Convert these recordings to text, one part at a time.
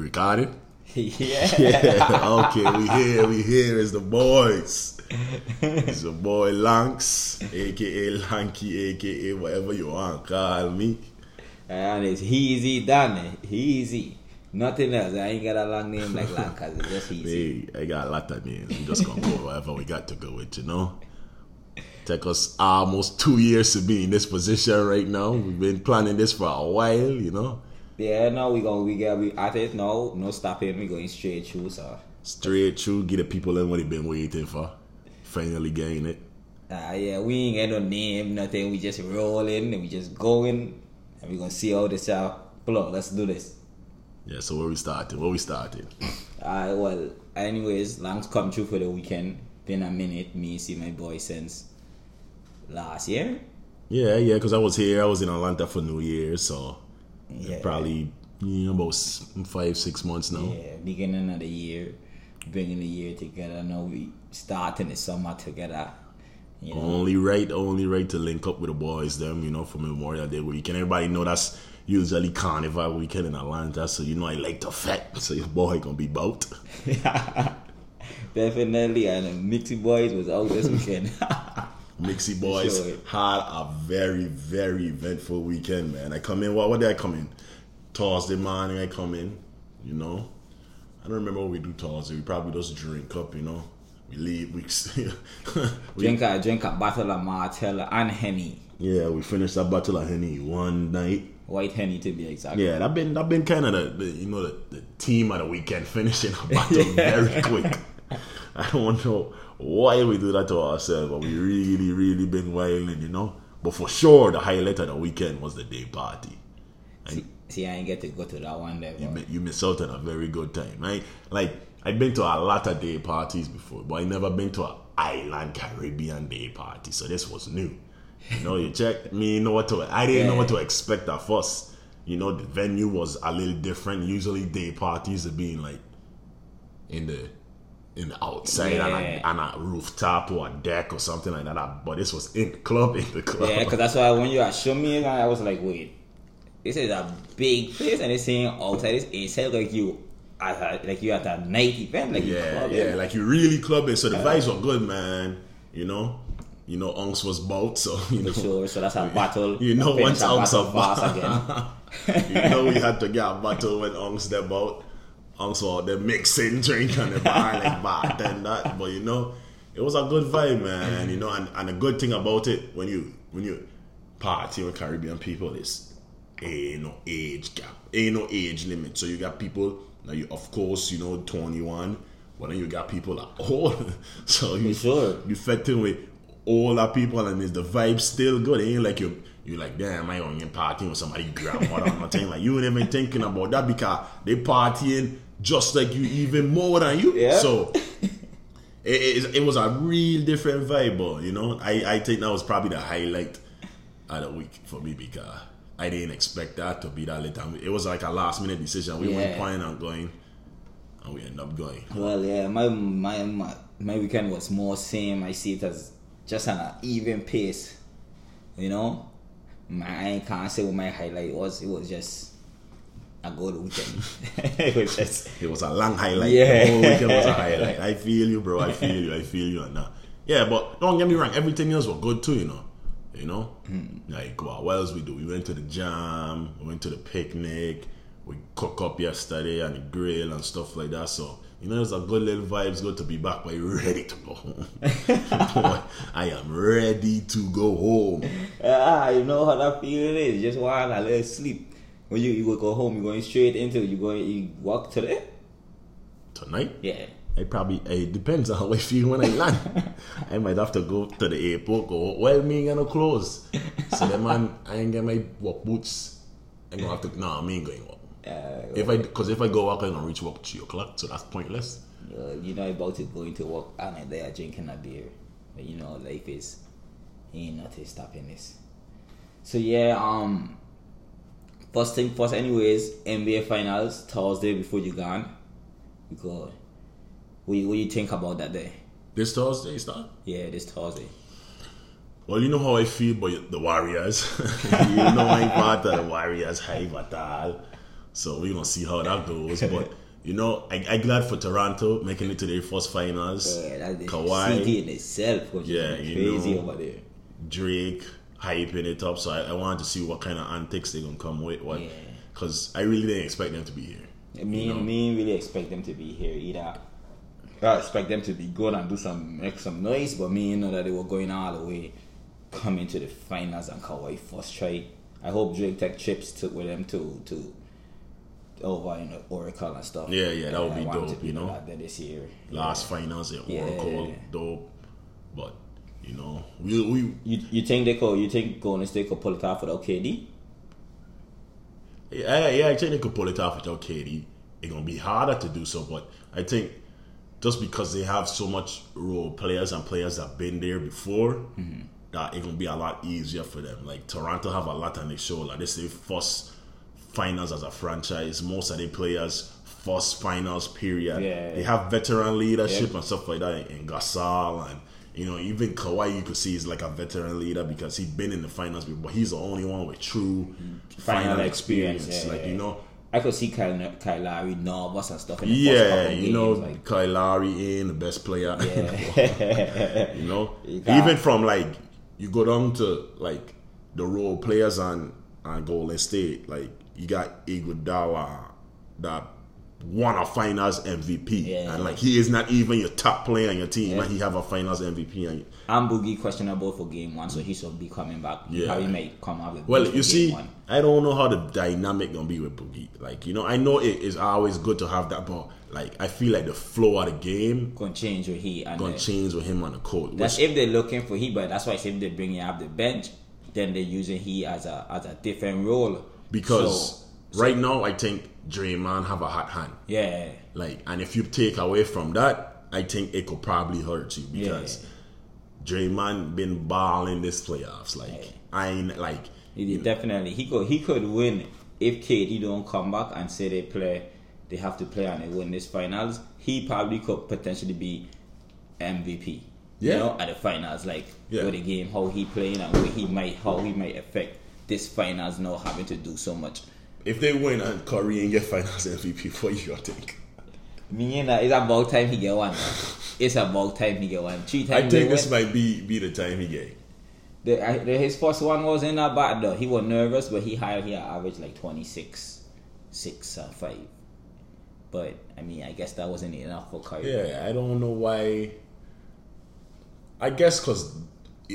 recording? yeah. yeah. Okay, we here, we here is the boys. It's your boy Lanks, aka Lankee, aka whatever you want call me. And it's Heezy Danny. Heezy. Nothing else. I ain't got a long name like Lankas. It's just. Hey, I got a lot of names. I'm just gonna go whatever we got to go with, you know. Take us almost two years to be in this position right now. We've been planning this for a while, you know. Yeah, no, we gonna we get we at it no no stopping. We going straight through. So Straight through, get the people in what they've been waiting for. Finally getting it. uh, yeah, we ain't got no name, nothing. We just rolling and we just going, and we gonna see how this out. Pull up, let's do this. Yeah, so where we starting? Where we starting? Uh, well, anyways, Lang's come through for the weekend. Been a minute, me see my boy since last year. Yeah, yeah, because I was here. I was in Atlanta for New Year, so Yeah. probably you know, about five, six months now. Yeah, beginning of the year, bringing the year together. Now we starting the summer together. You know, Only right, only right to link up with the boys, them, you know, for Memorial Day weekend. Everybody know that's usually Carnival weekend in Atlanta, so you know I like to fat, so your boy gonna be bout. definitely. And Mixie Boys was out this weekend. Mixie boys had a very, very eventful weekend, man. I come in, what, what did I come in? Thursday morning, I come in, you know. I don't remember what we do Thursday. We probably just drink up, you know. We leave, we, we drink a drink a bottle of Martella and Henny, yeah, we finished that bottle of Henny one night. white Henny to be exact. Yeah, that been that been kind of the, the you know the, the team of the weekend finishing a bottle very quick. I don't know why we do that to ourselves, but we really really been wilding, you know. But for sure, the highlight of the weekend was the day party. See, see, I ain't get to go to that one there. You, you miss out on a very good time. right? like I've been to a lot of day parties before, but I never been to an island Caribbean day party. So this was new. You know, you check me, you know what to I didn't know what to expect at first. You know, the venue was a little different. Usually day parties are being like in the in the outside on, a, Yeah. on a rooftop or a deck or something like that. But this was in the club in the club. Yeah, because that's why when you had shown me, I was like, wait, this is a big place, and it's saying outside this inside like you at a, like you at a night event, like Yeah, club, yeah, like you really clubbing. So the uh-huh. vibes were good, man. You know, you know, Unks was bout, so you know, sure. So that's a battle. you know, once a Unks are fast again. you know, we had to get a battle when Unks them out. Were the mixing drink and the bar like that. but you know, it was a good vibe, man. You know, and, and the good thing about it when you when you party with Caribbean people is ain't no age gap, ain't no age limit. So you got people now, you of course you know twenty one, but then you got people that old. so you For sure. you fit in with older people and is the vibe still good? It ain't like you you like damn I only partying with somebody grandmother or nothing like you ain't even thinking about that because they partying just like you even more than you. Yeah. So it, it, it was a real different vibe, but you know, I, I think that was probably the highlight of the week for me because I didn't expect that to be that late. And it was like a last minute decision. We weren't Yeah. planning on going, and we ended up going. Well, yeah, my, my my my weekend was more same. I see it as just an even pace. You know, my, I can't say what my highlight was. It was just a good weekend. it was just It was a long highlight. Yeah. The whole weekend was a highlight. I feel you, bro. I feel you. I feel you on that. Yeah, but don't get me wrong. Everything else was good too, you know. You know, like what, what else we do? We went to the jam. We went to the picnic. We cook up yesterday and the grill and stuff like that. So you know, it's a good little vibes. Good to be back, but you're ready to go home. Boy, I am ready to go home. ah, you know how that feeling is. Just want a little sleep. When you you will go home, you're going straight into you going you walk today. Tonight, Yeah. I probably it depends on how I feel when I land. I might have to go to the airport. Go well, me ain't got no clothes. So then, man, I ain't got my work boots. I'm gonna have to. Nah, me ain't going work. Uh, If I, cause if I go walk, I'm gonna reach work three o'clock. So that's pointless. Uh, you know about to go into work and they are drinking a beer. But you know, life is ain't nothing stopping this. So yeah, um first thing first anyways, NBA finals Thursday before you gone. Good. What you, what you think about that day? This Thursday, start. Yeah, this Thursday. Well, you know how I feel about the Warriors. you know I'm part of the Warriors hype at all. So we're gonna see how that goes. But you know, I, I glad for Toronto making it to their first finals. Yeah, that's Kawhi. city in itself. Yeah, you crazy know. over there. Drake hyping it up. So I, I wanted to see what kind of antics they're gonna come with. What? Yeah. Because I really didn't expect them to be here. Yeah, Me, You know? me really expect them to be here either. I expect them to be good and do some make some noise, but me you know that they were going all the way, coming to the finals and Kawhi first try. I hope Drake take trips to with them to to over in the Oracle and stuff. Yeah, yeah, that would be dope, be you know? like that this year. Last finals at Yeah. Oracle, dope. But you know, we we You you think they could? You think Golden State could pull it off without KD? Yeah, yeah, I think they could pull it off without KD. It's gonna be harder to do so, but I think just because they have so much role players and players that've been there before, Mm-hmm. that it's gonna be a lot easier for them. Like Toronto have a lot on their show. Like this is their first finals as a franchise. Most of their players first finals period. Yeah. They have veteran leadership Yeah. and stuff like that in Gasol and you know, even Kawhi you could see is like a veteran leader because he's been in the finals before, but he's the only one with true final, Final experience. experience, yeah, like, yeah. you know, I could see Kyle, Kyle Lowry nervous and stuff. In the yeah, you games, know, like, Kyle Lowry in the best player. yeah. you know, You even from like you go down to like the role players on on Golden State, like you got Iguodala that won a Finals MVP, Yeah. and like he is not even your top player on your team, Yeah. and he have a Finals MVP. And, I'm Boogie questionable for game one, so he should be coming back. Yeah. Probably might come out with Well, you see, one. I don't know how the dynamic gonna be with Boogie. Like, you know, I know it is always good to have that, but like, I feel like the flow of the game gonna change with he and gonna uh, change with him on the court. that's which- if they're looking for he, but that's why I say if they bring him up the bench, then they're using he as a as a different role. because So, right now, I think Draymond have a hot hand. yeah, Like, and if you take away from that, I think it could probably hurt you because Draymond been balling this playoffs. Like, Yeah. I ain't like. he definitely he could he could win if KD don't come back and say they play, they have to play and they win this finals. He probably could potentially be MVP. Yeah. You know, at the finals, like Yeah. with the game, how he playing and where he might how he might affect this finals now having to do so much. If they win and Curry and get Finals MVP, what you think? Me and that, it's about time he get one. man. It's about time he get one. Three times. I think this win. might be be the time he get. The, I, the, his first one wasn't that bad though. He was nervous, but he had he averaged like 26, 6 or 5. But, I mean, I guess that wasn't enough for Kyrie. Yeah, I don't know why. I guess because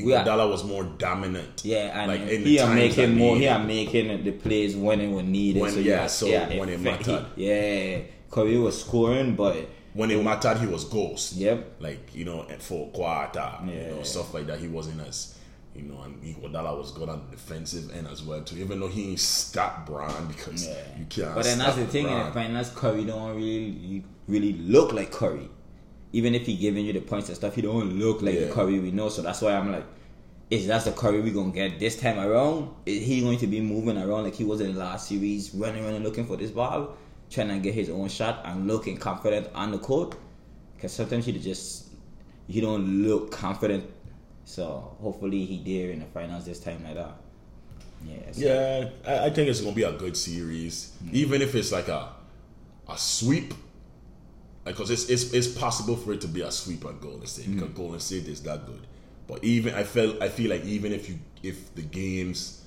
Iguodala was more dominant. Yeah, and Like, in the he are making more. He are making the plays when it was needed. When- so yeah, yeah, so yeah, when it effect- mattered. he- yeah, Curry was scoring, but when it mattered, he was ghost. Yep. Like you know, for quarter, you Yeah. know, stuff like that. He wasn't as you know, and Iguodala was good on the defensive end as well too. Even though he ain't stopped Bron because yeah. you can't. But then that's the thing in the finals. Curry don't really really look like Curry. Even if he giving you the points and stuff, he don't look like the Curry we know. So that's why I'm like, is that the Curry we gonna get this time around? Is he going to be moving around like he was in the last series, running around and looking for this ball, trying to get his own shot and looking confident on the court? Because sometimes he just he don't look confident. So hopefully he there in the finals this time like that. Yeah. so- Yeah, I, I think it's gonna be a good series, mm. even if it's like a a sweep. Because it's, it's it's possible for it to be a sweep on Golden State because mm. Golden State is that good. But even I felt I feel like even if you if the games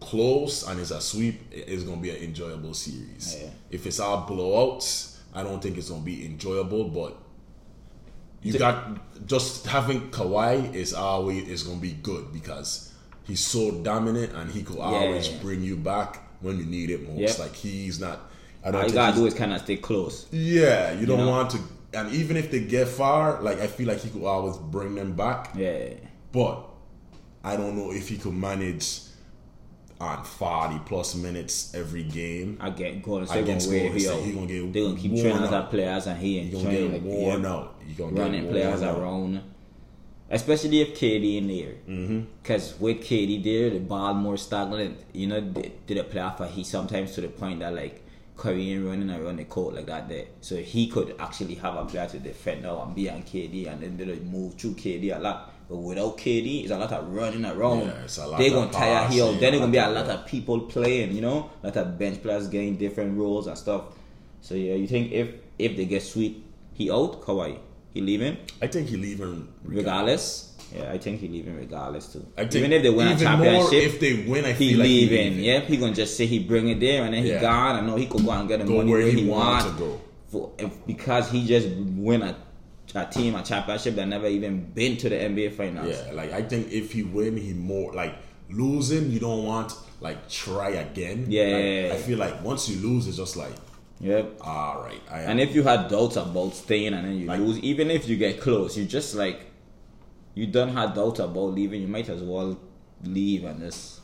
close and it's a sweep, it's gonna be an enjoyable series. Yeah. If it's all blowouts, I don't think it's gonna be enjoyable. But you got just having Kawhi is always is gonna be good because he's so dominant and he could always Yeah. bring you back when you need it most. Yep. Like he's not. I All you gotta do is kind of stay close. yeah, you don't know? want to. And even if they get far, like I feel like he could always bring them back. Yeah. But I don't know if he could manage on forty plus minutes every game. I get Golden State Against gonna Golden State, him. he gonna get They gonna keep worn training out. other players and he ain't gonna get like worn yeah, out. He gonna running get players out. around. Especially if KD in there, mm-hmm. because with KD there, the ball more stagnant. You know, did a playoff, but he sometimes to the point that like Ain't running around the court like that there, so he could actually have a player to defend now and be on KD, and then they move through KD a lot. But without KD, it's a lot of running around. Yeah, it's a lot they're gonna tire passing, Then there's gonna be a lot of- people playing. You know, a lot of bench players getting different roles and stuff. So yeah, you think if if they get sweet, he out? Kawhi, he leaving I think he leaving regardless. Yeah, I think he leaving regardless too. I think even if they win a championship, if they win, I he feel like he leaving. leaving. yeah, he gonna just say he bring it there and then he Yeah. gone. I know he could go and get the Go money where he he want want to go. For, if, because he just win a, a team a championship that never even been to the NBA finals. Yeah, like I think if he win, he more like losing. You don't want like try again. Yeah, Like, yeah, yeah. I feel like once you lose, it's just like Yep. all right. I And if you had doubts about staying and then you Like- lose, even if you get close, you just like you don't have doubts about leaving. You might as well leave and just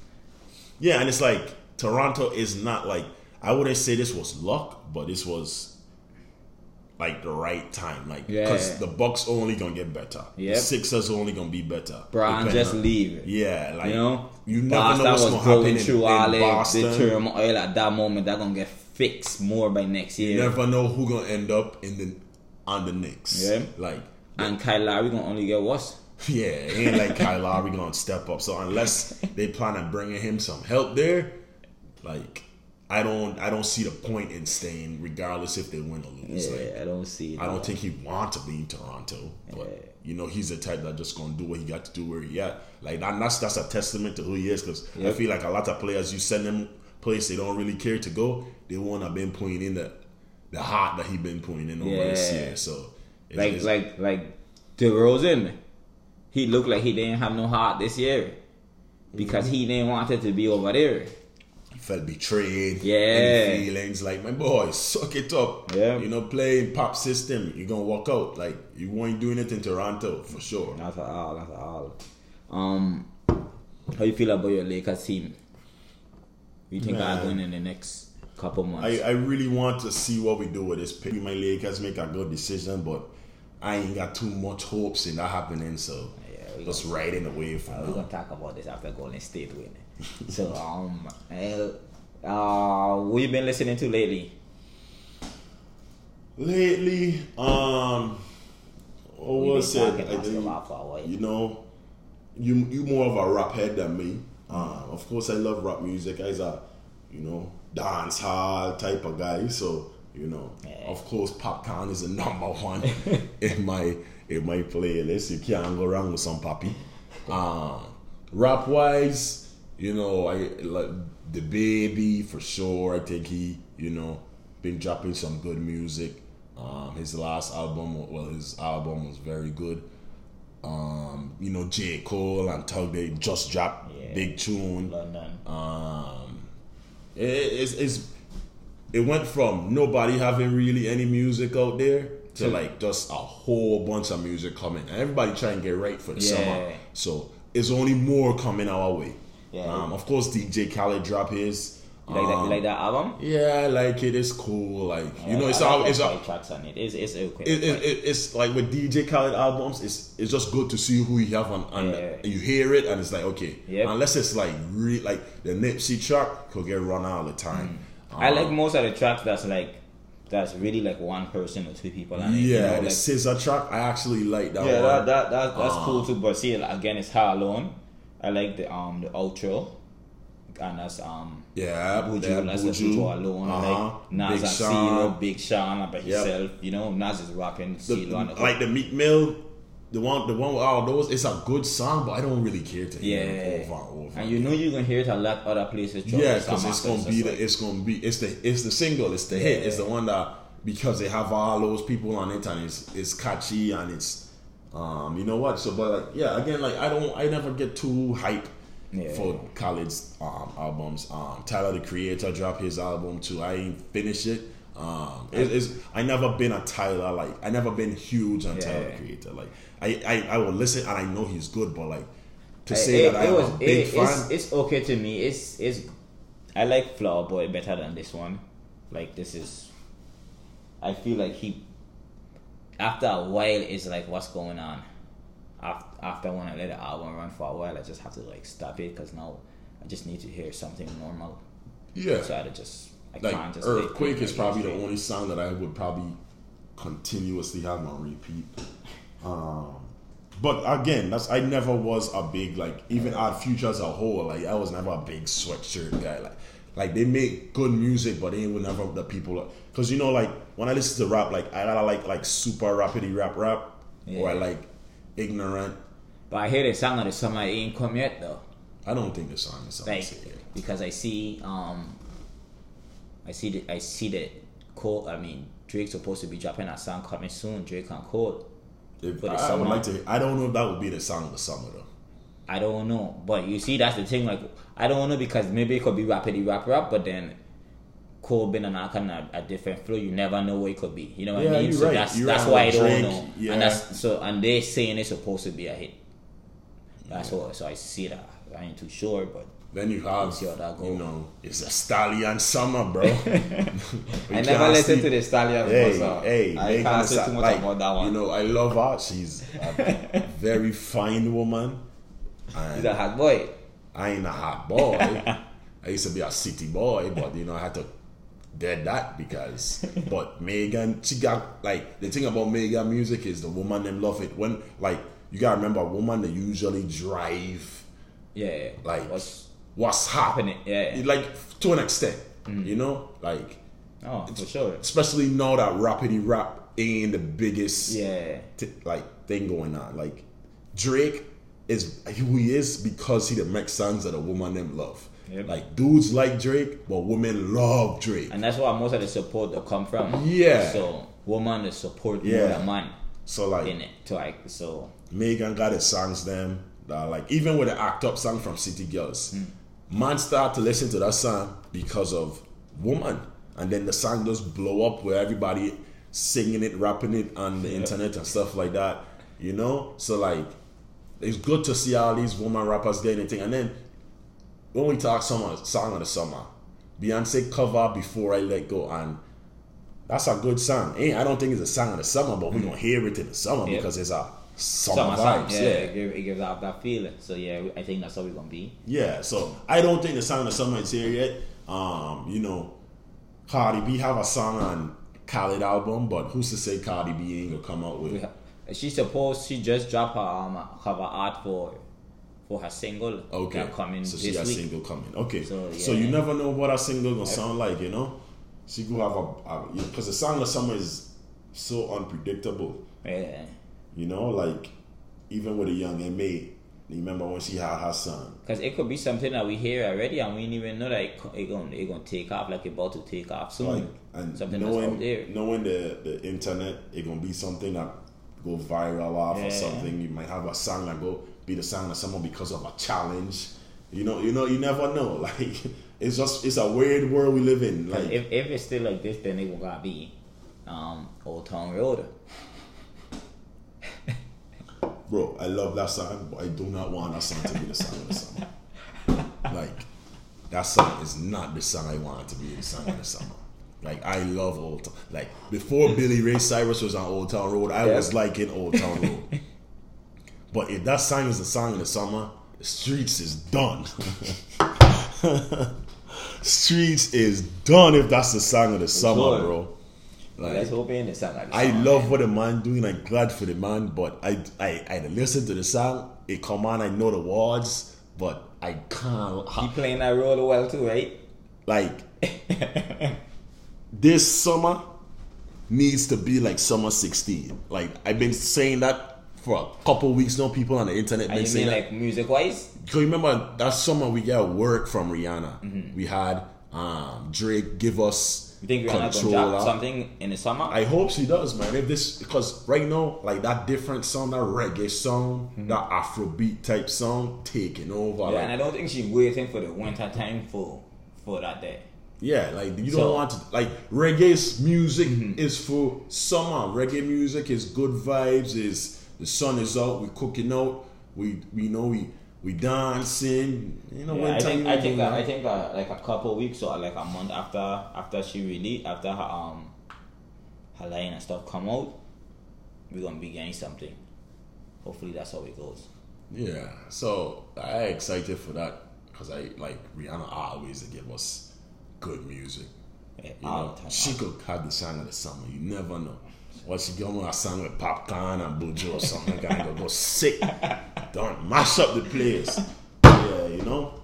yeah, and it's like Toronto is not like I wouldn't say this was luck, but this was like the right time. Like because Yeah. the Bucks only gonna get better. Yep. The Sixers only gonna be better. Depending just on- leave. Yeah, like you know, you never know what's gonna happen in, through in all the- Boston. the turmoil at that moment. That gonna get fixed more by next year. You never know who gonna end up in the on the Knicks. Yeah. Like and Kyle Lowry gonna only get worse. yeah, it ain't like Kyle Lowry gonna step up. So unless they plan on bringing him some help there, like I don't I don't see the point in staying regardless if they win or lose. Yeah, Like, I don't see. It I don't think he want to be in Toronto, but you know he's the type that just gonna do what he got to do where he at. Like that, that's that's a testament to who he is. Because I feel like a lot of players you send them place they don't really care to go, they won't have been putting in the the heart that he been putting in over this year. So it's, like it's- like like DeRozan. He looked like he didn't have no heart this year because he didn't want it to be over there. he felt betrayed. Yeah. feelings like my boy, suck it up. Yeah. you know, play pop system. You're gonna walk out like you weren't doing it in Toronto for sure. Not at all. Not at all. Um, how you feel about your Lakers team? You think are Man. going in the next couple months? I, I really want to see what we do with this pick. My Lakers make a good decision, but I ain't got too much hopes in that happening. So Yeah, just riding away from Uh, we're gonna talk about this after Golden State win. so um, uh, uh, what you been listening to lately? Lately, um, what We've was it? I think, while. you know, you you more of a rap head than me. Um, of course, I love rap music. I's a you know dance hall type of guy. So you know, Yeah. of course, Popcaan is the number one in my in my playlist. You can't go wrong with some poppy. Um, rap wise, you know, I like DaBaby for sure. I think he, you know, been dropping some good music. Um, his last album, well, his album was very good. Um, you know, J. Cole and Thug, they just dropped Yeah. big tune. London. Um, it, it's, it's it went from nobody having really any music out there to like just a whole bunch of music coming. And everybody trying to get right for the Yeah. summer. So it's only more coming our way. Yeah. Um, of course, DJ Khaled drop his. You like that? You like that album? Yeah, I like it. It's cool. Like you know, it's all like it's all, tracks on it. It's it's okay. it, it, it, it's like with DJ Khaled albums, it's it's just good to see who you have on, on Yeah. and you hear it and it's like okay, Yep. unless it's like re, like the Nipsey track could get run out all the time. I like Um, most of the tracks that's like that's really like one person or two people on it. you yeah, know, the like, SZA track. I actually like that yeah, one. that, that, that that's Uh, cool too. But see, again, it's her alone. I like the um the outro, and that's um yeah, Buju, yeah, that's the Buju. outro alone. Uh-huh. Like Nas Big and Sean. CeeLo, Big Sean by Yep. himself. You know, Nas is rapping, The- CeeLo the like the Meek Mill, the one, the one with all those. It's a good song, but I don't really care to hear yeah, it over and over. and you know you're gonna hear it a lot other places. Yeah, because it's gonna be the it's gonna be it's the it's the single, it's the hit, it's the one that because they have all those people on it and it's it's catchy and it's um you know what so but like yeah again like I don't I never get too hype Yeah. for Khaled's um albums um Tyler the Creator dropped his album too I ain't finished it um it, it's I never been a Tyler like I never been huge on Tyler Yeah. the Creator like I, I I will listen and I know he's good but like to say it, that it I'm was a big fan It's, it's okay to me. It's it's I like Flower Boy better than this one. Like this is. I feel like he. After a while, it's like what's going on. After after when I let the album run for a while, I just have to like stop it because now I just need to hear something normal. yeah So I had to just I like Earthquake is probably the only song that I would probably continuously have on repeat. Um, but again, that's I never was a big like even Odd Future as a whole. Like I was never a big sweatshirt guy. Like like they make good music, but they were never the people. Because you know, like when I listen to rap, like I gotta like like super rapidy rap rap, or I like ignorant. But I hear the song of the summer it ain't come yet though. I don't think the song is something. Like because I see um I see the I see that Cole I mean Drake's supposed to be dropping a song coming soon, Drake and Cole. If, I, I would like to. I don't know if that would be the song of the summer though. I don't know. But you see that's the thing, like I don't know because maybe it could be rapidly rap rap, but then Cole been on a kind of a different flow. You never know what it could be. You know what Yeah, I mean? you're so right. that's You're that's right why I don't know. yeah. And that's so and they saying it's supposed to be a hit. That's what so I see that. I ain't too sure, but Then you have, see how that you know, it's a stallion summer, bro. I never see- to the Stallion Hey, before, so hey, I can't say too much like, about that one. You know, I love her. She's a very fine woman. He's And a hot boy. I ain't a hot boy. I used to be a city boy, but you know, I had to dead that because but Megan she got like the thing about Megan music is the woman them love it when like you gotta remember a woman they usually drive Yeah, like what's what's happening Yeah. like to an extent mm. you know like oh for sure. especially now that rapidy rap ain't the biggest Yeah, t- like thing going on like Drake is who he is because he the make songs that a woman them love Yep. like dudes like Drake but women love Drake and that's where most of the support that come from. Yeah. So woman the support more than man so like in it. To like so Megan got his songs them that like even with the act up song from City Girls, mm. Man start to listen to that song because of woman, and then the song just blow up where everybody singing it, rapping it on the internet and stuff like that. You know, so like it's good to see all these woman rappers getting anything, and then when we talk summer song of the summer, Beyonce cover before I let go and. That's a good song. Ain't I don't think it's a song of the summer, but we hmm. gonna hear it in the summer Yep. because it's a summer, summer song. vibes. Yeah, yeah. It, give, it gives out that feeling. So yeah, I think that's how we're gonna be. Yeah, so I don't think the sound of summer is here yet. Um, you know, Cardi B have a song on Khaled album, but who's to say Cardi B ain't gonna come out with? We She supposed she just dropped her um cover art for for her single. Okay, coming so she this got week. single coming. Okay, so, So, you never know what a single gonna sound like, you know. She could have a because the song of summer is so unpredictable, Yeah. You know. Like even with a young M.A., you remember when she had her son. Cause it could be something that we hear already, and we didn't even know that it, it gonna it gonna take off like it about to take off soon. like and something knowing there. knowing the the internet it gonna be something that go viral off or something you might have a song that go be the song of someone because of a challenge you know you know you never know like it's just it's a weird world we live in. like if if it's still like this, then it gonna be um Old Town Road. Bro I love that song but I do not want that song to be the song of the summer like that song is not the song I want it to be the song of the summer like I love Old Town like before Billy Ray Cyrus was on Old Town Road I Yeah. was liking Old Town Road But if that song is the song of the summer, the streets is done. streets is done if that's the song of the summer, sure. bro. Let's hope song. Like I song, love man. what the man doing. I'm glad for the man, but I I I listen to the song. It come on. I know the words, but I can't. He playing that role well too, right? Like this summer needs to be like summer 16. Like I've been saying that for a couple weeks now. People on the internet been you saying like music wise? You remember that summer we got work from Rihanna. Mm-hmm. We had um, Drake give us You think Rihanna gonna drop something in the summer? I hope she does, man. If this because right now, like that different song, that reggae song, that Afrobeat type song, taking over. Mm-hmm. yeah, like, and I don't think she's waiting for the winter time for for that day. Yeah, like you don't So- Mm-hmm. want to like reggae's music is for summer. Reggae music is good vibes. Is the sun is out, we cooking out, we we know we we dancing. You know, Yeah, when I think I think uh, that. I think uh, like a couple weeks or like a month after after she released after her um her line and stuff come out, we're gonna be getting something. Hopefully that's how it goes. Yeah, so I excited for that because I like Rihanna always give us good music. Yeah, You all know, the time. she could have the song of the summer. You never know. What she going a song with Popcaan and Buju or something like that, gonna go sick. Don't mash up the place. Yeah, you know.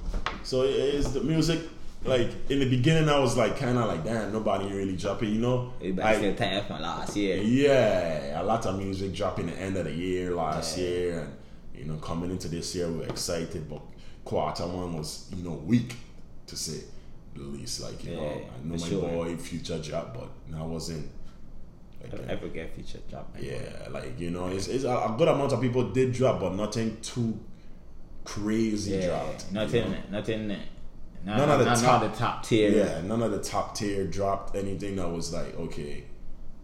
So it is the music. Like in the beginning, I was like kind of like, damn, nobody really dropping, you know. Everybody I- still tired from last year. yeah, a lot of music dropping the end of the year last year, and you know, coming into this year, we're excited. But quarter one was, you know, weak to say the least. Like, you know, I know my sure. boy Future drop, but I wasn't. Like, I that. forget feature drop. yeah, like you know, it's, it's a, good amount of people did drop, but nothing too crazy Yeah, dropped. you nothing, know? nothing. Not, None of the not, top- the top tier. Yeah, none of the top tier dropped anything that was like okay.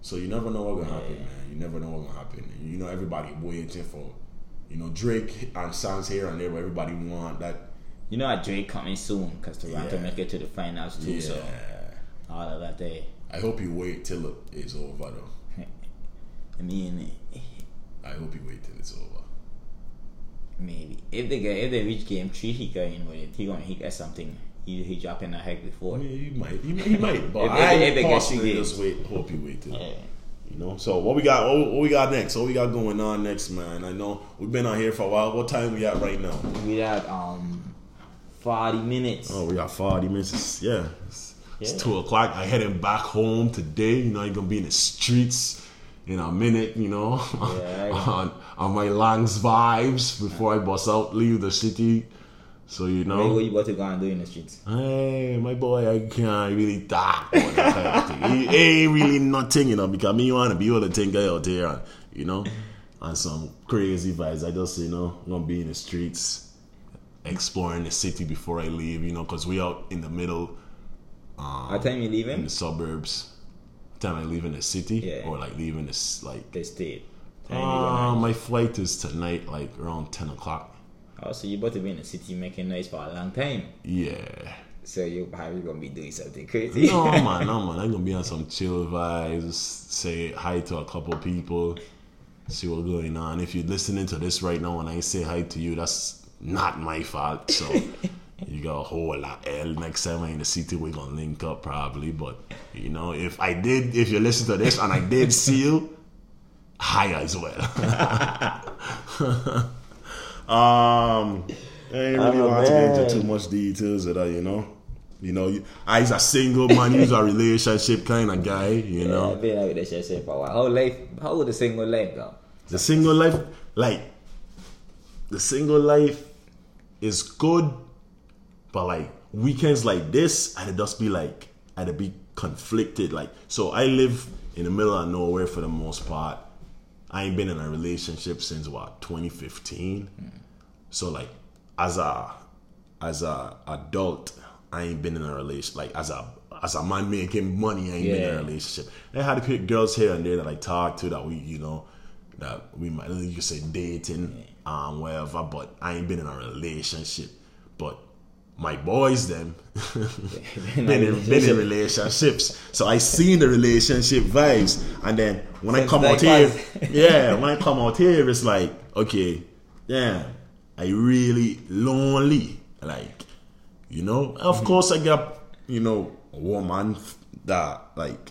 So you never know what gonna happen, Yeah. man. You never know what gonna happen. You know, everybody waiting for, you know, Drake and songs here and there. Everybody want that. You know, Drake coming soon because Toronto Yeah. make it to the finals too. Yeah. So all of that there. I hope you wait till it is over, though. I mean, I hope you wait till it's over. maybe if they get if they reach game three, he going with it. He gonna he get something. He he dropping a heck before. I mean, he might, he, he might, but If- if- I if they get personally you just wait. Hope you wait till. Yeah. You know, so what we got? What, what we got next? What we got going on next, man? I know we've been out here for a while. What time we at right now? We at um forty minutes. Oh, we got forty minutes. It's- yeah, it's, two o'clock. I heading back home today. You know, I'm gonna be in the streets in a minute. You know, Yeah, on on my lungs vibes before I bust out, leave the city. So you know, what you about to go and do in the streets? Hey, my boy, I can't really talk about that kind of thing. It ain't really nothing, you know, because me you want to be able to think out there, and, you know, and some crazy vibes. I just, you know, gonna be in the streets, exploring the city before I leave, you know, because we out in the middle, What time you leave in the suburbs. Time I leave in the city, Yeah. or like leaving this, like, The state. Uh, my flight is tonight, like around 10 o'clock. Oh, so you about to be in the city making noise for a long time. Yeah. So you probably gonna be doing something crazy. No man, no man. I'm gonna be on some chill vibes. Say hi to a couple people. See what's going on. If you're listening to this right now and I say hi to you, that's not my fault. So you got a whole lot L. Next time I'm in the city, we're gonna link up probably. But you know, if I did, if you listen to this and I did see you, hi as well. um, I ain't really want to get into too much details of that, you know. You know, you- I's a single man, he's a relationship kind of guy, you Yeah, know. I've been out with that shit for a while. How life? How would the single life go? The single life, like, the single life is good, but like weekends like this, I'd just be like, I'd be conflicted. Like, so I live in the middle of nowhere for the most part. I ain't been in a relationship since what 2015. So like, as a as a adult, I ain't been in a relation. Like as a as a man making money, I ain't been in a relationship. I had to pick girls here and there that I talk to that we, you know, that we might you could say dating, um, whatever. But I ain't been in a relationship. My boys, them, been in, been in relationships. So I seen the relationship vibes, and then when I come out here, yeah, when I come out here, it's like, okay, yeah, I really lonely. Like, you know, of course I got, you know, a woman that like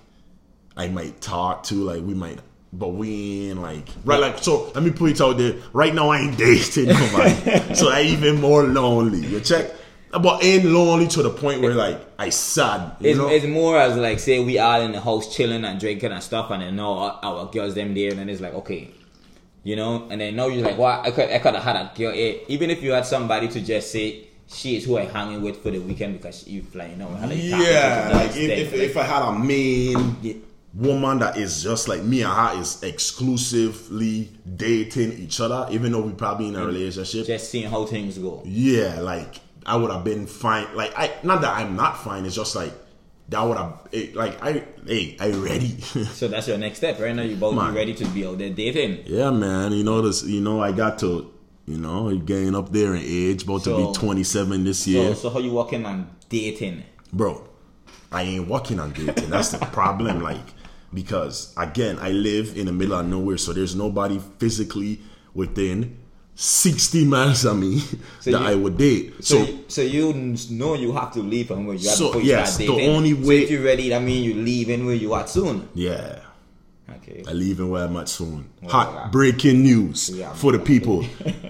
I might talk to, like we might, but we ain't like right. Like so, let me put it out there. Right now, I ain't dating nobody, so I even more lonely. You check, but ain't lonely to the point where like I sad. You It's, know? it's more as like say we are in the house chilling and drinking and stuff, and then know our, our girls them there, and then it's like okay, you know, and then now you're like, what? I could I could have had a girl. eh, Even if you had somebody to just say she is who I hanging with for the weekend because you flying out. and like, yeah, like if, if, like, if I had a main Yeah. woman that is just like me and her is exclusively dating each other, even though we probably in a relationship. just seeing how things go. Yeah, like I would have been fine. Like I, not that I'm not fine. It's just like that would have it, like I, hey, I ready. So that's your next step, right now. You both Man. be ready to be out there dating. yeah, man. You know this. You know I got to. You know, getting up there in age, about to be 27 this So, year, so how you working on dating? bro. I ain't working on dating. That's the problem. Like, because again, I live in the middle of nowhere, so there's nobody physically within 60 miles of me So that you- I would date. So, So, you, so you know you have to leave from where you are So, before you yes, start the dating. only So way- if you're ready, that means you're leaving where you are soon. yeah. Okay. I leaving where I'm at soon. Well, Hot yeah. breaking news Yeah. for the people.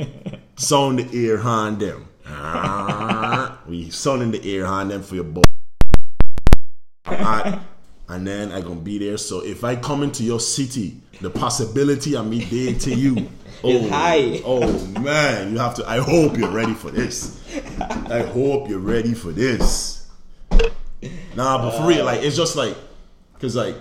sound the ear hand them. Ah, we sound in the ear hand them for your boy. Alright. and then I gonna be there. So if I come into your city, the possibility of me dating to you. Oh, It's high. oh man, you have to. I hope you're ready for this. I hope you're ready for this. Nah, but for real, like it's just like, cause like,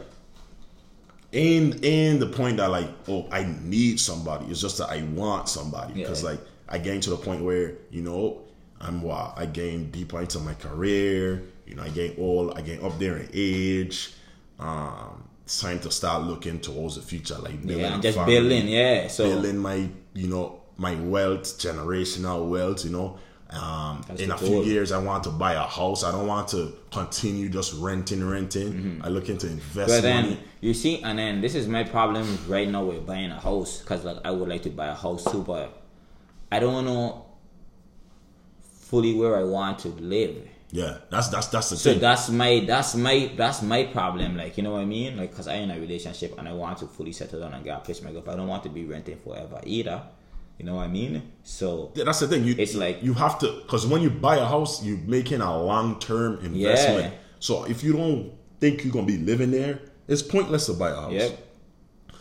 in in the point that like, oh, I need somebody. It's just that I want somebody. Because Yeah. like, I getting to the point where you know, I'm what I gain deeper into my career. You know, I gain all, I gain up there in age. Um, time to start looking towards the future, like building Yeah, and just family, building, yeah. So building my you know my wealth generational wealth you know. Um, in a few years i want to buy a house. I don't want to continue just renting renting. I look into invest But then money. you see, and then this is my problem right now with buying a house because like I would like to buy a house too, but I don't know fully where I want to live. Yeah that's that's that's the So thing that's my that's my that's my problem. Like you know what I mean? Like because I'm in a relationship and I want to fully settle down and get a place myself. I don't want to be renting forever either. You know what I mean? So Yeah, that's the thing you It's like- you have to because when you buy a house you're making a long-term investment Yeah. so if you don't think you're gonna be living there it's pointless to buy a house yeah,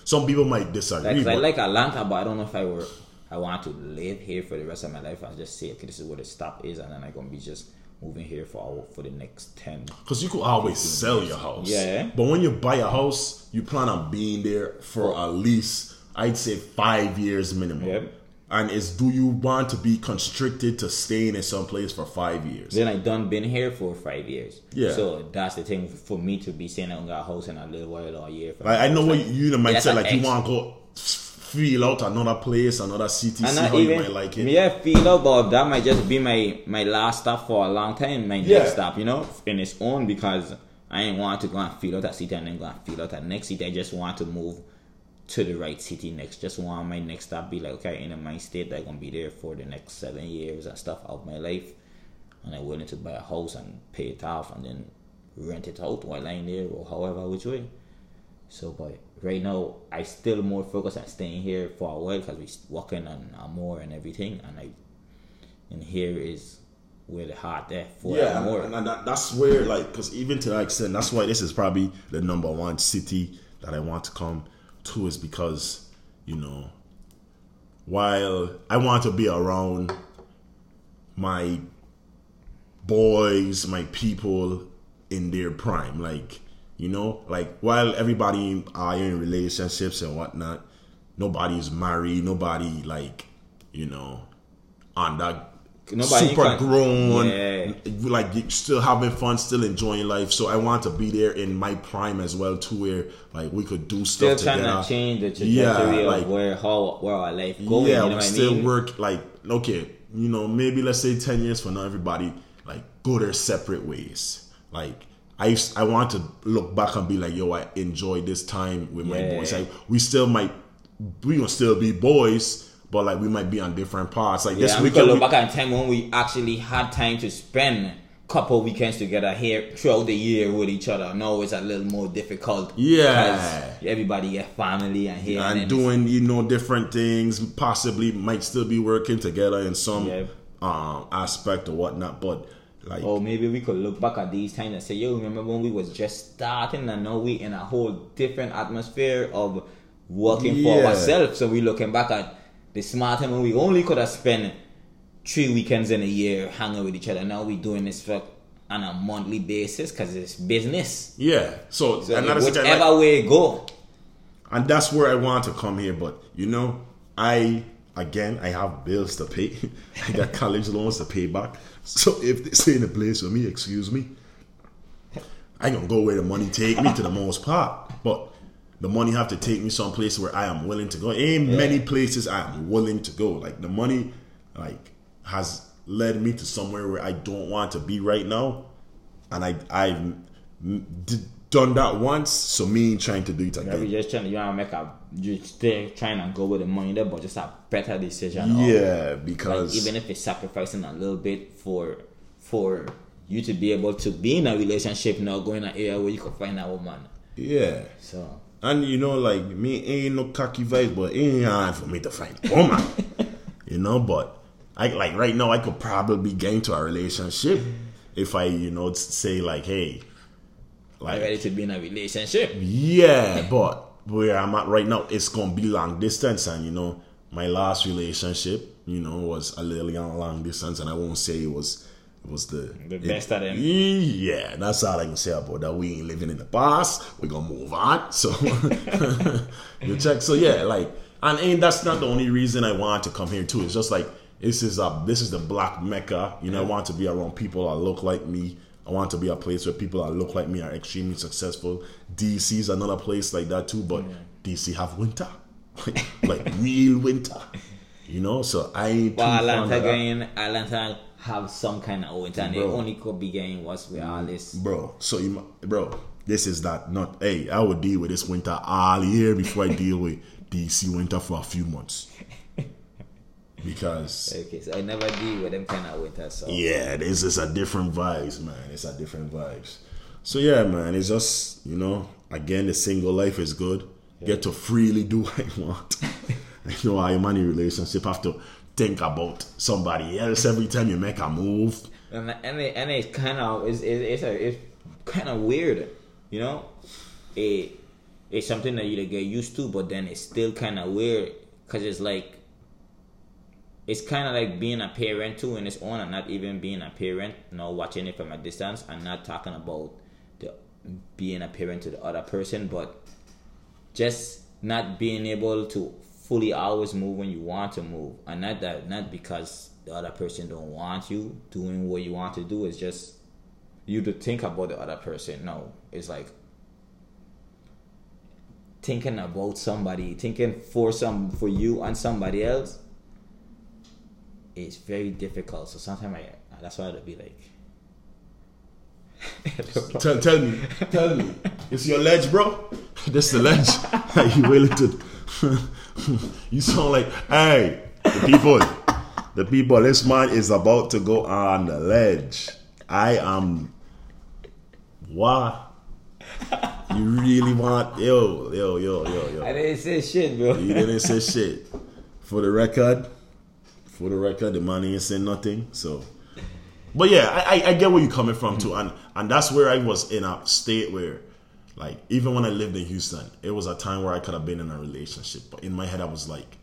some people might disagree like I like Atlanta, but I don't know if I were I want to live here for the rest of my life. I just say okay, this is where the stop is, and then I'm gonna be just moving here for for the next ten. Because you could always sell your house. Yeah. But when you buy a house, you plan on being there for at least, I'd say, five years minimum. Yep. And it's do you want to be constricted to staying in some place for five years? Then I done been here for five years. Yeah. So that's the thing for me to be saying I got a house in a little while or a year. Like, I know what you, you might say, an like, you want to go feel out another place, another city, and see how you might like it. yeah, feel out, but that might just be my my last stop for a long time. My Yeah. next stop, you know, in its own because I ain't want to go and feel out that city and then go and feel out that next city. I just want to move to the right city next. Just want my next stop be like okay in my state I'm gonna be there for the next seven years and stuff of my life, and I'm willing to buy a house and pay it off and then rent it out while I'm there or however which way. So, but right now, I still more focused on staying here for a while because we're working on more and everything, and I, and here is where the heart there for Yeah, more. and, and that, that's where, like, because even to that extent, that's why this is probably the number one city that I want to come to, is because, you know, while I want to be around my boys, my people in their prime, like, you know, like, while everybody are in relationships and whatnot, nobody's married, nobody, like, you know, on that Nobody super can- grown, Yeah. like still having fun, still enjoying life. So I want to be there in my prime as well, too, where like we could do still stuff trying together. to change the Yeah, like- of where how where our life going. yeah, you know we what I still mean? work like okay, you know, maybe let's say ten years from now, everybody like go their separate ways. Like I, I want to look back and be like, yo, I enjoyed this time with my boys. Like we still might, we gonna still be boys, but like we might be on different parts. Like Yeah, this we could look back at time when we actually had time to spend couple weekends together here throughout the year with each other. Now it's a little more difficult. Yeah. everybody get family and here and then doing you know different things possibly might still be working together in some Yeah. um aspect or whatnot but like Or maybe we could look back at these times and say, yo, remember when we was just starting and now we in a whole different atmosphere of working for ourselves. So we looking back at the smart time when we only could have spent three weekends in a year hanging with each other. Now we doing this for on a monthly basis because it's business. yeah so, So and, that is the whichever kind of- way it go. and that's where i want to come here but you know i again i have bills to pay i got college loans to pay back so if this ain't a place for me excuse me i gonna go where the money take me to the most part but the money have to take me someplace where I am willing to go. Ain't many places I am willing to go. Like the money, like has led me to somewhere where I don't want to be right now, and I I've d- done that once. So me trying to do it Yeah, again. just trying to you know make a you stay trying to go with the money there, but just a better decision. of- Yeah, like because even if it's sacrificing a little bit for for you to be able to be in a relationship now, going an area where you can find a woman. yeah, So And you know, like me ain't no cocky vibe, but ain't hard for me to find a woman. you know, but I like right now I could probably get into a relationship if I, you know, say like, hey, I'm like ready to be in a relationship. yeah, but where I'm at right now, it's gonna be long distance, and you know, my last relationship, you know, was a little long distance, and I won't say it was it was the The best of them. Yeah, that's all I can say about that. We ain't living in the past. We're gonna move on. So you check. So yeah, like, and, and that's not the only reason I want to come here too. It's just like this is a this is the black mecca. You know, I want to be around people that look like me. I want to be a place where people that look like me are extremely successful. DC is another place like that too, but DC have winter, like real winter. You know, so I ain't too But fond Atlanta going, Atlanta have some kind of winter, and they only could be getting worse with all this. bro. So you, bro, this is that not. Hey, I would deal with this winter all year before I deal with DC winter for a few months, because Okay, so I never deal with them kind of winter, so yeah, this is a different vibes, man. It's a different vibes. So yeah, man, it's just you know, again, the single life is good. Get to freely do what I want. I know I'm in a relationship. Have to think about somebody else every time you make a move. and and, it, and it's kind of it's it's it's, a, it's kind of weird, you know. It it's something that you get used to, but then it's still kind of weird because it's like it's kind of like being a parent too in its own, and not even being a parent, you know, watching it from a distance, and not talking about the being a parent to the other person, but just not being able to fully always move when you want to move and not that not because the other person don't want you doing what you want to do it's just you to think about the other person no. It's like thinking about somebody thinking for some for you and somebody else is very difficult so sometimes i that's why i'd be like Tell, tell me, tell me, it's your ledge, bro. This the ledge. Are you willing to? you sound like, hey, the people, the people. This man is about to go on the ledge. I am. What? You really want? Yo, yo, yo, yo, yo. i didn't say shit bro You didn't say shit. For the record, for the record, the man ain't saying nothing. So, but yeah, I, I, get where you're coming from too, and and that's where I was in a state where, like, even when I lived in Houston, it was a time where I could have been in a relationship, but in my head I was like,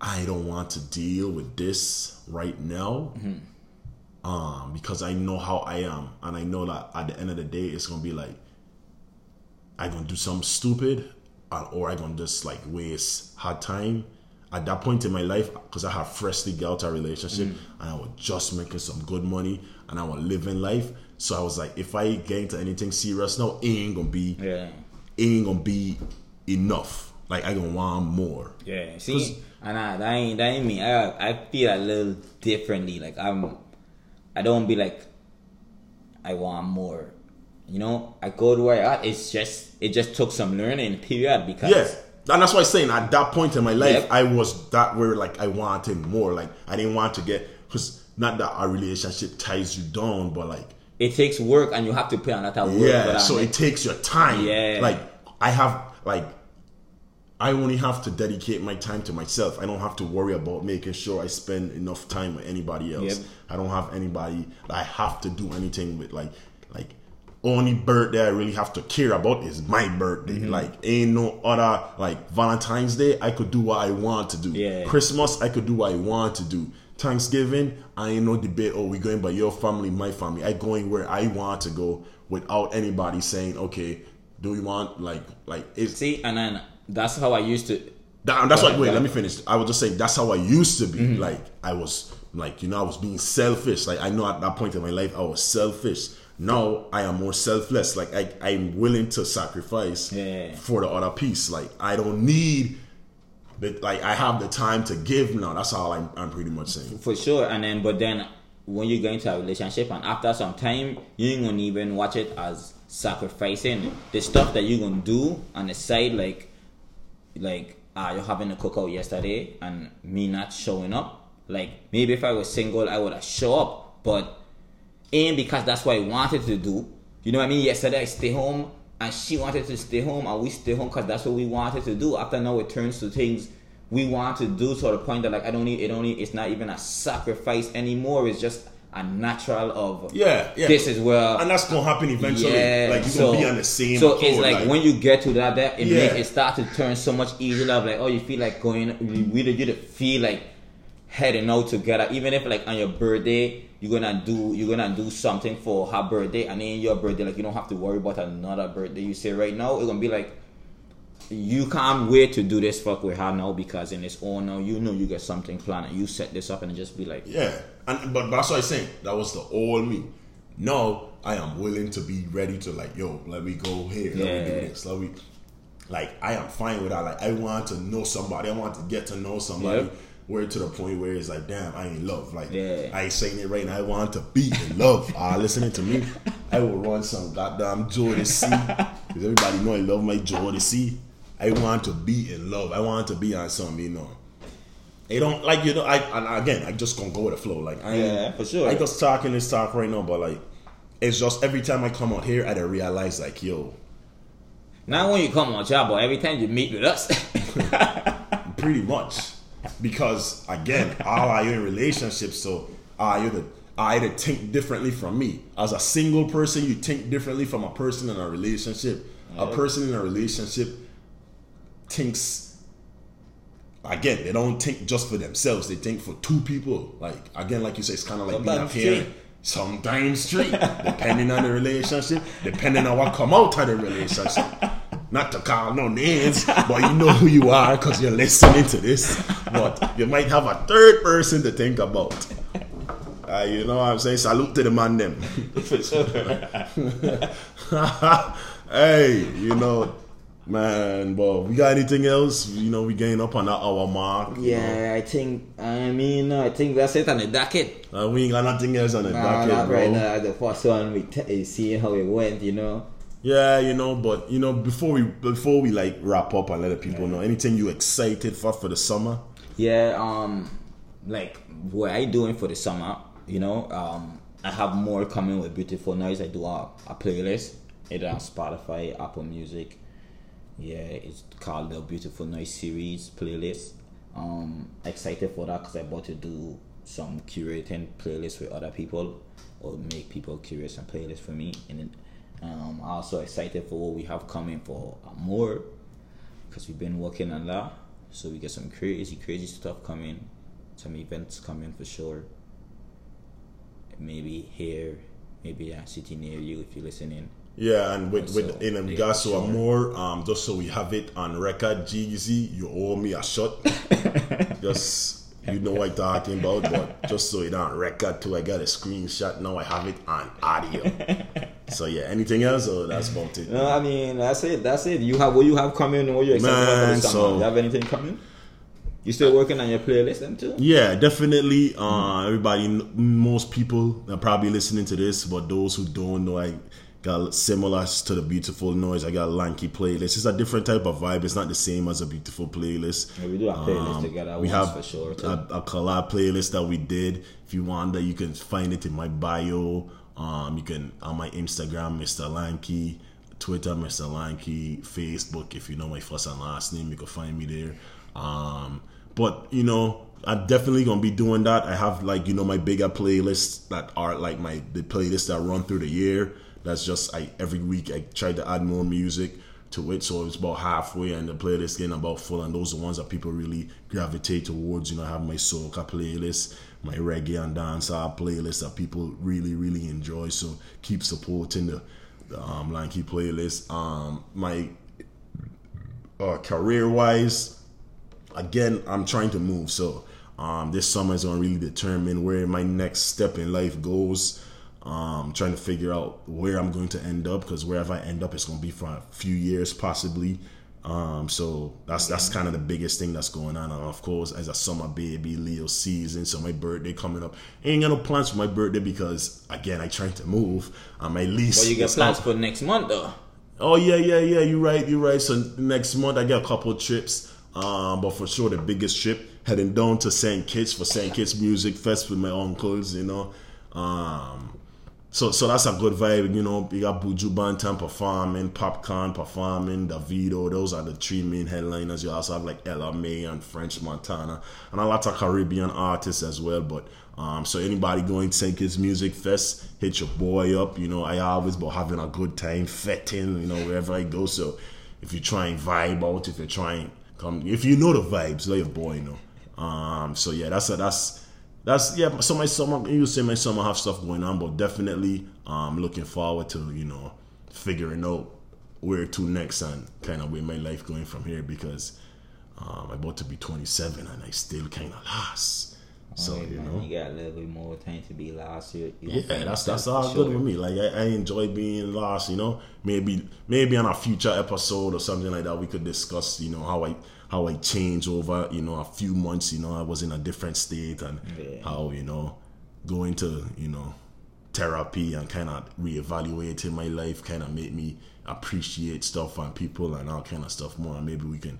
I don't want to deal with this right now. Um, because I know how I am, and I know that at the end of the day, it's gonna be like, I gonna do something stupid, or, or I gonna just like waste hard time. At that point in my life, because I have freshly got a relationship mm. and I was just making some good money and I was living life. So I was like, if I get into anything serious now, it ain't gonna be, yeah it ain't gonna be enough. Like I gonna want more. Yeah, see, and I, that ain't that ain't me. I I feel a little differently. Like I'm, I don't be like, I want more. You know, I go to where I at. It's just it just took some learning period because Yeah. And that's why I'm saying at that point in my life, Yep. I was that where like I wanted more. Like I didn't want to get because not that our relationship ties you down, but like it takes work and you have to put another work. yeah. So it takes your time. Yeah. Like I have like I only have to dedicate my time to myself. I don't have to worry about making sure I spend enough time with anybody else. Yep. I don't have anybody I have to do anything with. Like like only birthday I really have to care about is my birthday. Mm-hmm. Like ain't no other like Valentine's Day I could do what I want to do. Yeah. Christmas I could do what I want to do. Thanksgiving I ain't no debate. Oh, we going by your family, my family. I going where I want to go without anybody saying, okay, do we want like like it's see, and then that's how I used to. that, that's what. Wait, go let me finish. I was just saying that's how I used to be. Mm-hmm. Like I was, like you know, I was being selfish. Like I know at that point in my life, I was selfish. Now I am more selfless. Like I, I'm willing to sacrifice Yeah. for the other piece. Like I don't need, the, like I have the time to give now. That's all I'm, I'm pretty much saying. For sure, and then but then when you get into a relationship and after some time, you ain't gonna even watch it as sacrificing the stuff that you're gonna do on the side, like like ah, you're having a cookout yesterday and me not showing up. Like maybe if I was single, I would have show up, but ain't because that's what I wanted to do. You know what I mean? Yesterday I stay home and she wanted to stay home, and we stay home because that's what we wanted to do. After now, it turns to things we want to do to the point that like I don't need it. Only it's not even a sacrifice anymore. It's just a natural of Yeah, yeah. This is where and that's gonna happen eventually. yeah, like you're so, gonna be on the same. So it's like, when you get to that, that it Yeah. make it start to turn so much easier. Of like, oh, you feel like going, you really, you feel like heading out together. Even if like on your birthday, you're gonna do, you're gonna do something for her birthday, and then your birthday, like you don't have to worry about another birthday. You say right now, it's gonna be like. You can't wait to do this fuck with her now because in this all now you know you get something planned and you set this up and just be like yeah, and but, but that's what I'm saying. That was the old me. No, I am willing to be ready to like, yo, let me go here, let me do this, let me. Like I am fine with that. Like I want to know somebody. I want to get to know somebody. Yep. Where to the point where it's like, damn, I ain't love. Like Yeah. I ain't saying it right now. I want to be in love. Ah, listening to me, I will run some goddamn Jordan C. Because everybody know I love my Jordan C. I want to be in love. I want to be on something, you know. It don't like you know. I and again, I just gonna go with the flow. Like I Yeah, for sure. I just talking this talk right now, but like it's just every time I come out here, I don't realize like, yo, not when you come on job, but every time you meet with us. pretty much because again, all are you in relationships, so are you the I either think differently from me as a single person. You think differently from a person in a relationship. A person in a relationship thinks again. They don't think just for themselves. They think for two people. Like again, like you say, it's kind of like being a parent. Sometimes three, depending on the relationship, depending on what come out of the relationship. Not to call no names, but you know who you are because you're listening to this. But you might have a third person to think about. Uh, you know what I'm saying? Salute to the man them. for sure. hey, you know, man, but we got anything else? You know, we getting up on that hour mark. Yeah, I think. I mean, I think that's it on the docket. Uh, we ain't got nothing else on the Nah, docket, not bro. right now. The first one we t- seeing how it went. You know. Yeah, you know, but you know, before we before we like wrap up and let the people know, anything you excited for for the summer? Yeah. Um, like what I doing for the summer. You know. Um, I have more coming with Beautiful Noise. I do a, a playlist. Either on Spotify, Apple Music. Yeah, it's called the Beautiful Noise series playlist. Um, excited for that because I'm about to do some curating playlists with other people or make people curate some playlists for me. And then, um, also excited for what we have coming for more because we've been working on that. So we get some crazy, crazy stuff coming, some events coming for sure. Maybe here, maybe a city near you if you're listening. Yeah, and with, Also, with in regards to sure. more, um, just so we have it on record, GZ, you owe me a shot. just you know what I'm talking about, but just so it on record too, I got a screenshot. Now I have it on audio. so yeah, anything else? Or that's about it. No, I mean that's it. That's it. You have what you have coming. What you're excited about for Man, the summer? so- you have anything coming? You still working on your playlist, them too? Yeah, definitely. Uh, everybody, most people are probably listening to this, but those who don't know, I got similar to the beautiful noise. I got Lankee playlist. It's a different type of vibe. It's not the same as a beautiful playlist. Yeah, we do a playlist Um, together We have for sure. Too. a, a collab playlist that we did. If you want that, you can find it in my bio. Um, you can on my Instagram, Mr. Lankee, Twitter, Mr. Lankee, Facebook. If you know my first and last name, you can find me there. Um, but you know, I'm definitely gonna be doing that. I have like you know my bigger playlists that are like my the playlists that run through the year. That's just I every week I try to add more music to it, so it's about halfway, and the playlist getting about full. And those are the ones that people really gravitate towards. You know, I have my soca playlist, my reggae and dancehall playlist that people really really enjoy. So keep supporting the, the um, Lankee playlist. Um, my uh, career wise, again, I'm trying to move. So um, this summer is to really determine where my next step in life goes. Um, trying to figure out where I'm going to end up because wherever I end up, it's to be for a few years possibly. Um, so that's that's kind of the biggest thing that's going on. And of course, as a summer baby, Leo season, so my birthday coming up. Ain't got no plans for my birthday because again, I trying to move. Um, at least But you get plans up- for next month though. Oh yeah, yeah, yeah. You're right. You're right. So next month I get a couple trips. Um, but for sure the biggest trip heading down to St. Kitts for St. Kitts Music Fest with my uncles. You know. Um, so so that's a good vibe, you know. You got Buju Banton performing, Popcaan performing, Davido. Those are the three main headliners. You also have like Ella Mai and French Montana, and a lot of Caribbean artists as well. But um, so anybody going to. Kitts Music Fest, hit your boy up. You know, I always about having a good time, fetting, you know, wherever I go. So if you're trying vibe out, if you're trying come, if you know the vibes, let your boy know. Um, so yeah, that's a, that's that's yeah. So my summer, you say my summer have stuff going on, but definitely um looking forward to you know figuring out where to next and kind of where my life going from here because um, I'm about to be 27 and I still kind of lost. So Alright, you man, know, you got a little bit more time to be lost. You, you yeah, that's that's all for good with me. Like I, I enjoy being lost. You know, maybe maybe on a future episode or something like that, we could discuss. You know how I how I changed over. You know, a few months. You know, I was in a different state and Yeah. how you know going to you know therapy and kind of reevaluating my life kind of made me appreciate stuff and people and all kind of stuff more. And maybe we can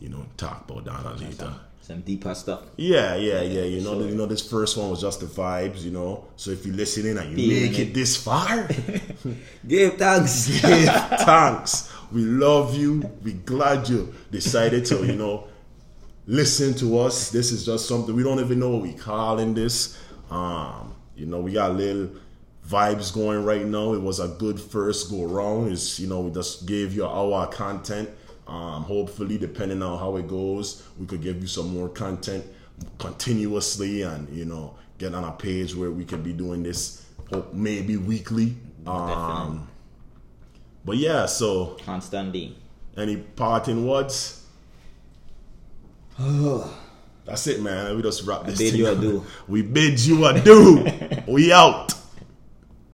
you know talk about that later. Some deeper stuff. Yeah, yeah, yeah. You know, sure. you know, this first one was just the vibes. You know, so if you listening and you make it. it this far, Give thanks. give thanks. We love you. We glad you decided to, you know, listen to us. This is just something we don't even know what we calling this. Um, you know, we got little vibes going right now. It was a good first go round. Is you know, we just gave you our content. Um, hopefully, depending on how it goes, we could give you some more content continuously, and you know, get on a page where we could be doing this hope maybe weekly. Um, but yeah, so Constant D. any parting words? That's it, man. We just wrap this bid thing you up. adieu. We bid you adieu. we out.